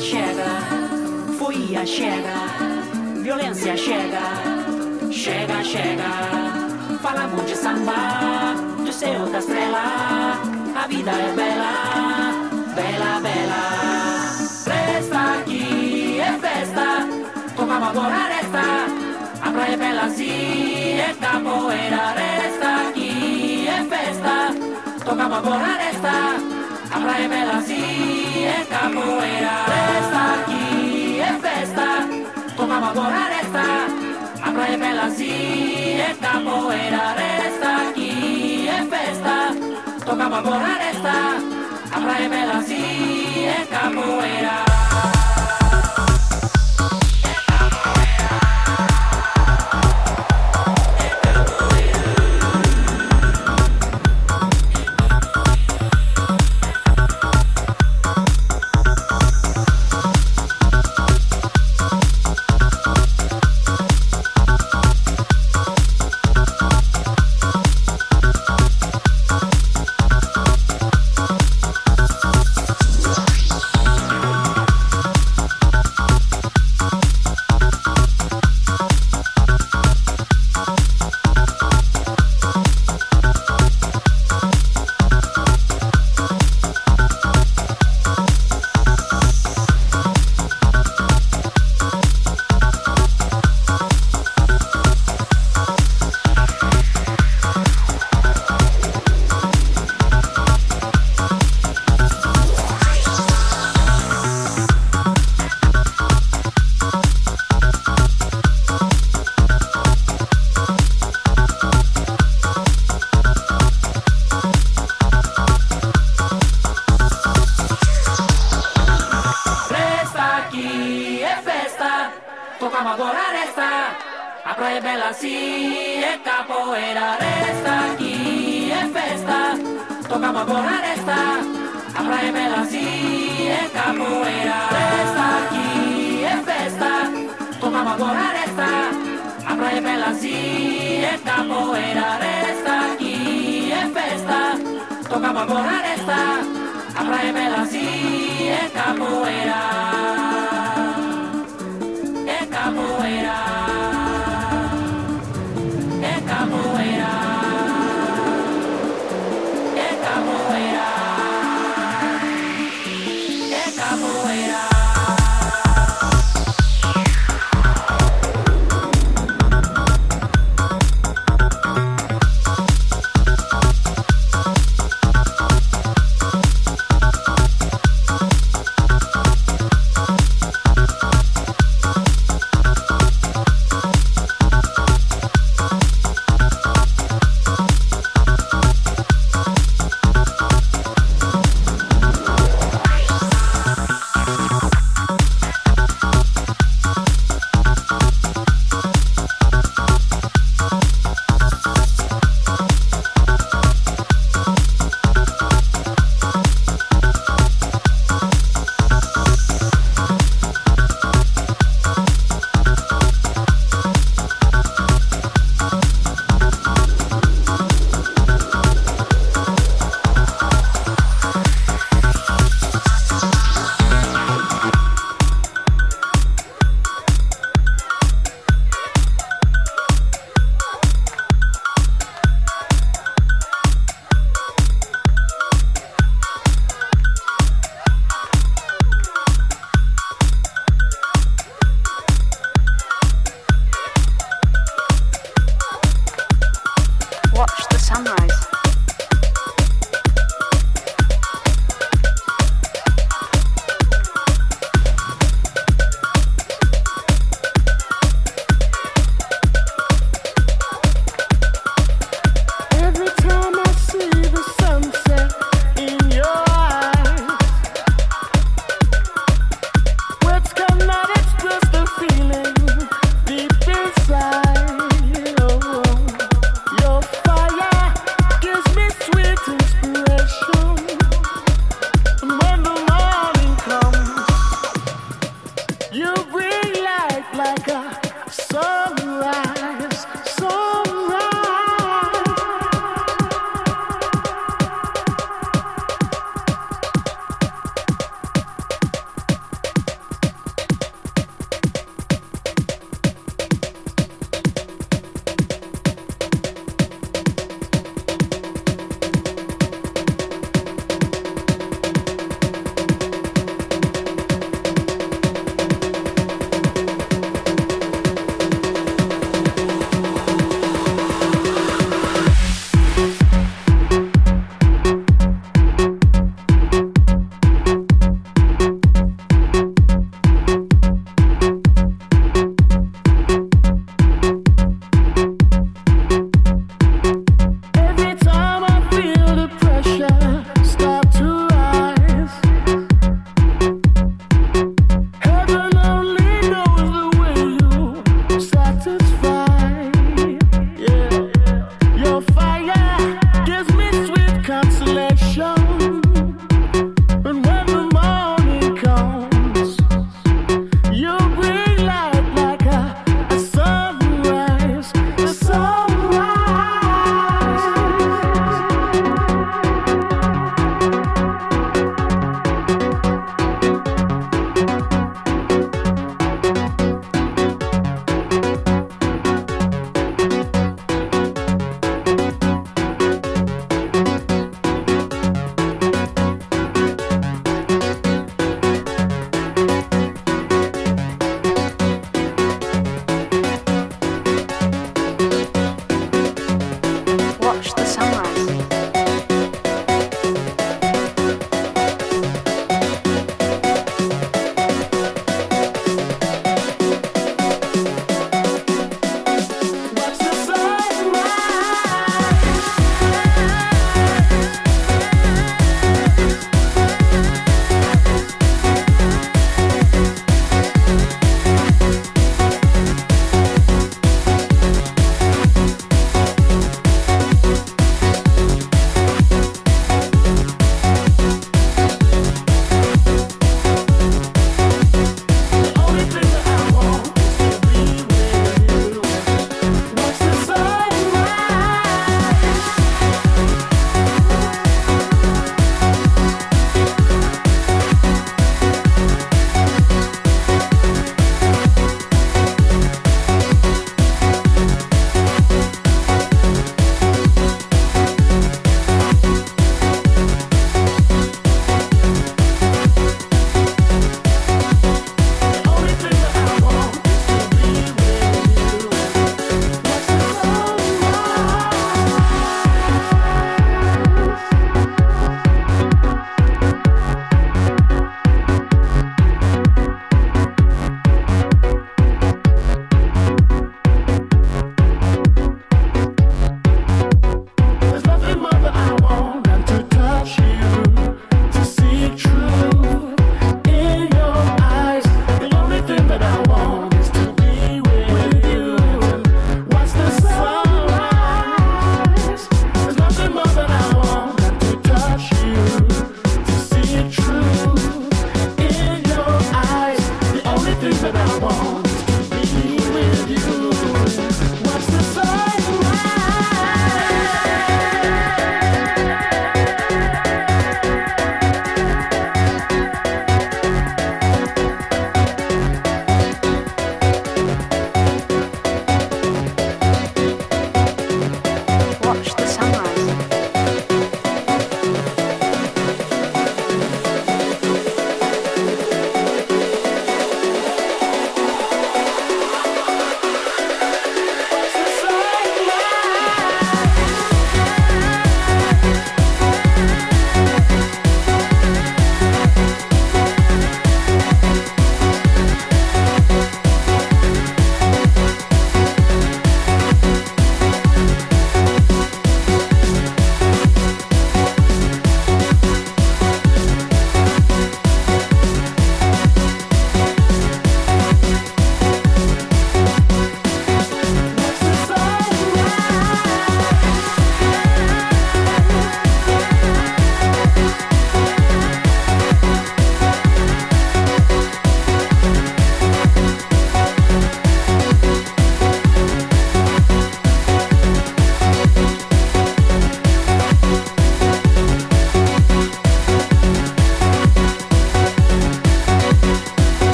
chega, folia chega, violência chega, chega, chega. Falamos de samba, do céu da estrela, a vida é bela, bela, bela. Festa aqui é festa, tomamos agora aresta, a praia é bela assim, é capoeira, resta aqui é festa, tocamos agora aresta, a praia é bela assim. é capoeira. Festa aqui é festa, tocamos agora resta. A praia é bela assim, é capoeira. Resta aqui é festa, tocamos agora resta. A praia é bela assim, é capoeira. si es capoeira resta aquí es festa. Tocamos a con aresta apláemela si es capoeira resta aquí es festa. Tocamos con aresta apláemela si es capoeira resta aquí es festa. Tocamos con aresta si es capoeira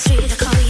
street, I call you.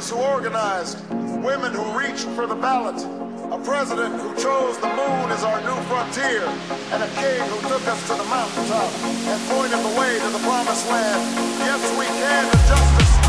Workers who organized, women who reached for the ballot, a president who chose the moon as our new frontier, and a king who took us to the mountaintop and pointed the way to the promised land. Yes, we can, and justice